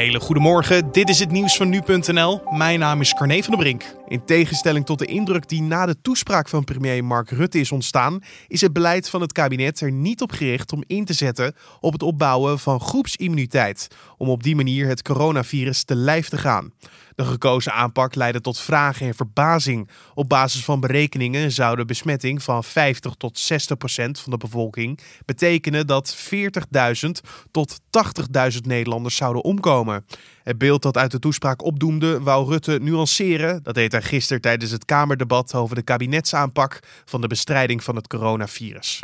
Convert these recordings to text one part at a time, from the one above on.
hele goede morgen. Dit is het nieuws van nu.nl. Mijn naam is Carne van der Brink. In tegenstelling tot de indruk die na de toespraak van premier Mark Rutte is ontstaan, is het beleid van het kabinet er niet op gericht om in te zetten op het opbouwen van groepsimmuniteit, om op die manier het coronavirus te lijf te gaan. De gekozen aanpak leidde tot vragen en verbazing. Op basis van berekeningen zou de besmetting van 50 tot 60 procent van de bevolking betekenen dat 40.000 tot 80.000 Nederlanders zouden omkomen. Het beeld dat uit de toespraak opdoemde wou Rutte nuanceren. Dat deed hij gisteren tijdens het Kamerdebat over de kabinetsaanpak van de bestrijding van het coronavirus.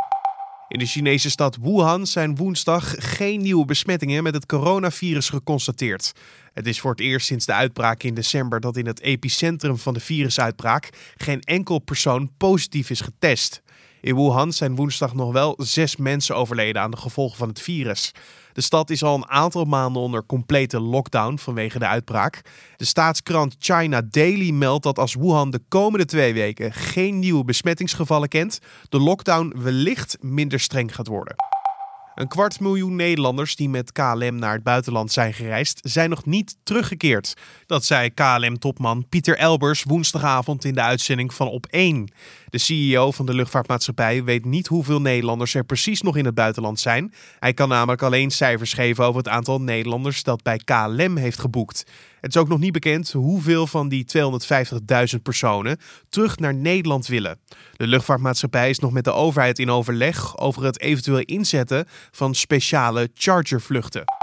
In de Chinese stad Wuhan zijn woensdag geen nieuwe besmettingen met het coronavirus geconstateerd. Het is voor het eerst sinds de uitbraak in december dat in het epicentrum van de virusuitbraak geen enkel persoon positief is getest. In Wuhan zijn woensdag nog wel zes mensen overleden aan de gevolgen van het virus. De stad is al een aantal maanden onder complete lockdown vanwege de uitbraak. De staatskrant China Daily meldt dat als Wuhan de komende twee weken geen nieuwe besmettingsgevallen kent, de lockdown wellicht minder streng gaat worden. Een kwart miljoen Nederlanders die met KLM naar het buitenland zijn gereisd, zijn nog niet teruggekeerd. Dat zei KLM-topman Pieter Elbers woensdagavond in de uitzending van Op 1. De CEO van de luchtvaartmaatschappij weet niet hoeveel Nederlanders er precies nog in het buitenland zijn. Hij kan namelijk alleen cijfers geven over het aantal Nederlanders dat bij KLM heeft geboekt. Het is ook nog niet bekend hoeveel van die 250.000 personen terug naar Nederland willen. De luchtvaartmaatschappij is nog met de overheid in overleg over het eventueel inzetten van speciale chargervluchten.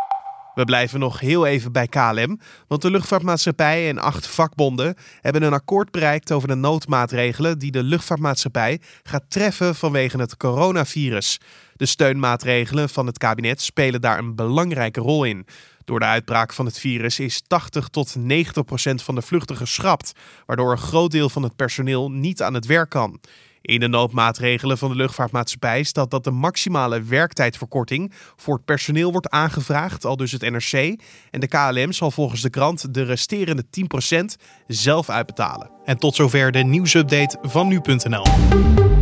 We blijven nog heel even bij KLM, want de luchtvaartmaatschappij en acht vakbonden hebben een akkoord bereikt over de noodmaatregelen die de luchtvaartmaatschappij gaat treffen vanwege het coronavirus. De steunmaatregelen van het kabinet spelen daar een belangrijke rol in. Door de uitbraak van het virus is 80 tot 90 procent van de vluchten geschrapt, waardoor een groot deel van het personeel niet aan het werk kan. In de noodmaatregelen van de luchtvaartmaatschappij staat dat de maximale werktijdverkorting voor het personeel wordt aangevraagd, al dus het NRC. En de KLM zal volgens de krant de resterende 10% zelf uitbetalen. En tot zover de nieuwsupdate van nu.nl.